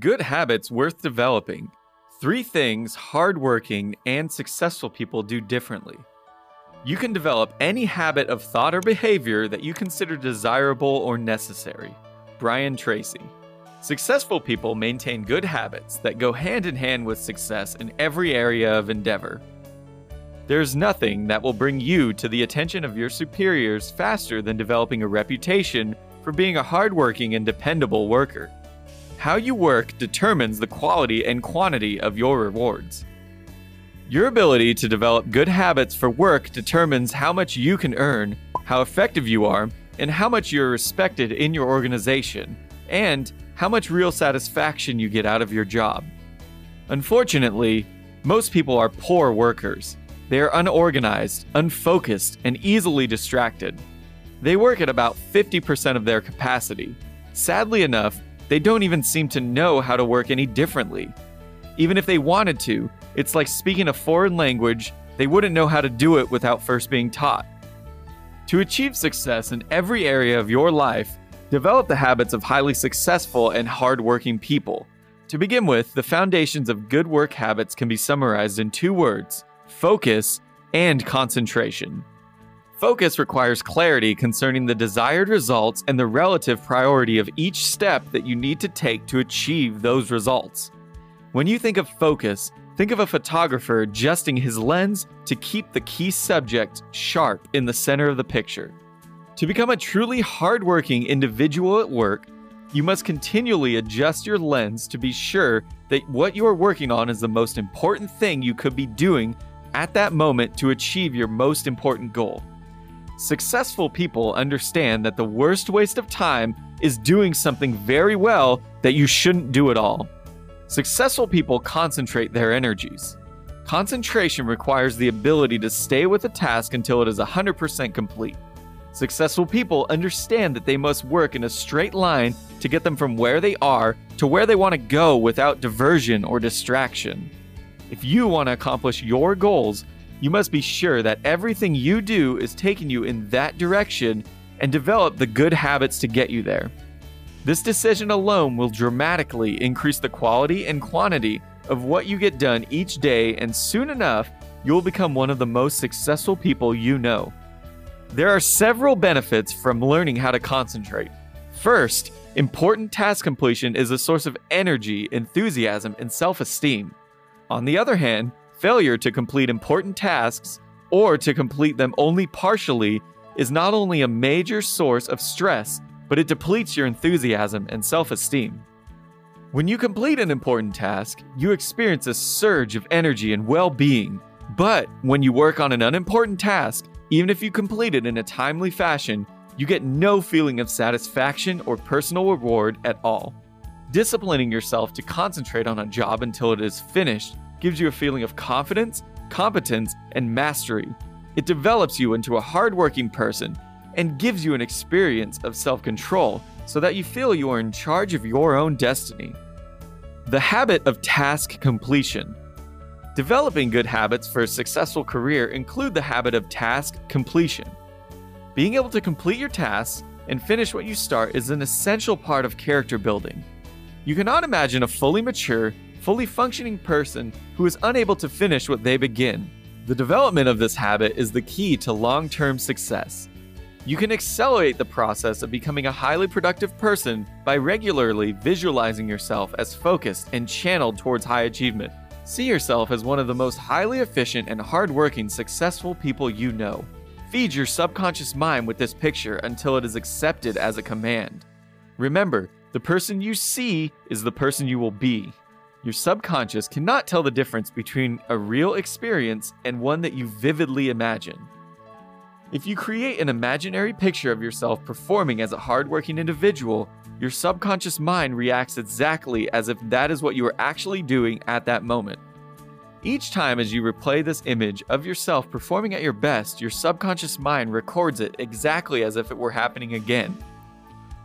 Good habits worth developing. Three things hardworking and successful people do differently. You can develop any habit of thought or behavior that you consider desirable or necessary. Brian Tracy. Successful people maintain good habits that go hand in hand with success in every area of endeavor. There's nothing that will bring you to the attention of your superiors faster than developing a reputation for being a hardworking and dependable worker. How you work determines the quality and quantity of your rewards. Your ability to develop good habits for work determines how much you can earn, how effective you are, and how much you're respected in your organization, and how much real satisfaction you get out of your job. Unfortunately, most people are poor workers. They are unorganized, unfocused, and easily distracted. They work at about 50% of their capacity. Sadly enough, they don't even seem to know how to work any differently. Even if they wanted to, it's like speaking a foreign language, they wouldn't know how to do it without first being taught. To achieve success in every area of your life, develop the habits of highly successful and hardworking people. To begin with, the foundations of good work habits can be summarized in two words focus and concentration. Focus requires clarity concerning the desired results and the relative priority of each step that you need to take to achieve those results. When you think of focus, think of a photographer adjusting his lens to keep the key subject sharp in the center of the picture. To become a truly hardworking individual at work, you must continually adjust your lens to be sure that what you are working on is the most important thing you could be doing at that moment to achieve your most important goal. Successful people understand that the worst waste of time is doing something very well that you shouldn't do at all. Successful people concentrate their energies. Concentration requires the ability to stay with a task until it is 100% complete. Successful people understand that they must work in a straight line to get them from where they are to where they want to go without diversion or distraction. If you want to accomplish your goals, you must be sure that everything you do is taking you in that direction and develop the good habits to get you there. This decision alone will dramatically increase the quality and quantity of what you get done each day, and soon enough, you'll become one of the most successful people you know. There are several benefits from learning how to concentrate. First, important task completion is a source of energy, enthusiasm, and self esteem. On the other hand, failure to complete important tasks or to complete them only partially is not only a major source of stress, but it depletes your enthusiasm and self esteem. When you complete an important task, you experience a surge of energy and well being. But when you work on an unimportant task, even if you complete it in a timely fashion, you get no feeling of satisfaction or personal reward at all. Disciplining yourself to concentrate on a job until it is finished gives you a feeling of confidence, competence, and mastery. It develops you into a hardworking person and gives you an experience of self control so that you feel you are in charge of your own destiny. The habit of task completion. Developing good habits for a successful career include the habit of task completion. Being able to complete your tasks and finish what you start is an essential part of character building. You cannot imagine a fully mature, fully functioning person who is unable to finish what they begin. The development of this habit is the key to long term success. You can accelerate the process of becoming a highly productive person by regularly visualizing yourself as focused and channeled towards high achievement. See yourself as one of the most highly efficient and hardworking, successful people you know. Feed your subconscious mind with this picture until it is accepted as a command. Remember, the person you see is the person you will be. Your subconscious cannot tell the difference between a real experience and one that you vividly imagine. If you create an imaginary picture of yourself performing as a hardworking individual, your subconscious mind reacts exactly as if that is what you are actually doing at that moment. Each time as you replay this image of yourself performing at your best, your subconscious mind records it exactly as if it were happening again.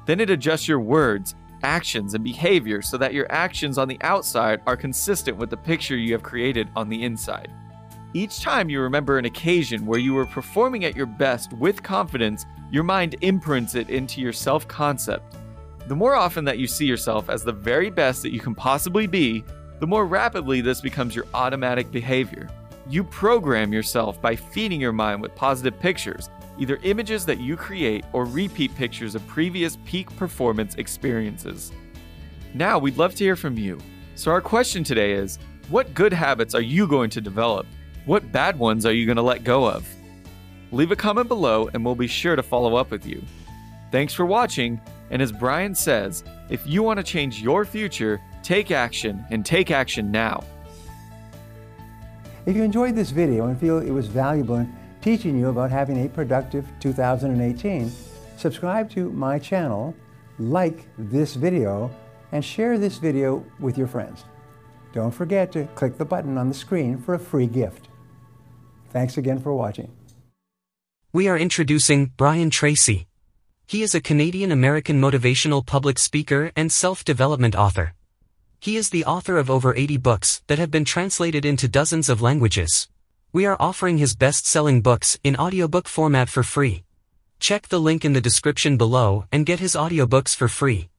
Then it adjusts your words, actions, and behavior so that your actions on the outside are consistent with the picture you have created on the inside. Each time you remember an occasion where you were performing at your best with confidence, your mind imprints it into your self concept. The more often that you see yourself as the very best that you can possibly be, the more rapidly this becomes your automatic behavior. You program yourself by feeding your mind with positive pictures, either images that you create or repeat pictures of previous peak performance experiences. Now, we'd love to hear from you. So, our question today is What good habits are you going to develop? What bad ones are you going to let go of? Leave a comment below and we'll be sure to follow up with you. Thanks for watching, and as Brian says, if you want to change your future, take action and take action now. If you enjoyed this video and feel it was valuable in teaching you about having a productive 2018, subscribe to my channel, like this video, and share this video with your friends. Don't forget to click the button on the screen for a free gift. Thanks again for watching. We are introducing Brian Tracy. He is a Canadian-American motivational public speaker and self-development author. He is the author of over 80 books that have been translated into dozens of languages. We are offering his best-selling books in audiobook format for free. Check the link in the description below and get his audiobooks for free.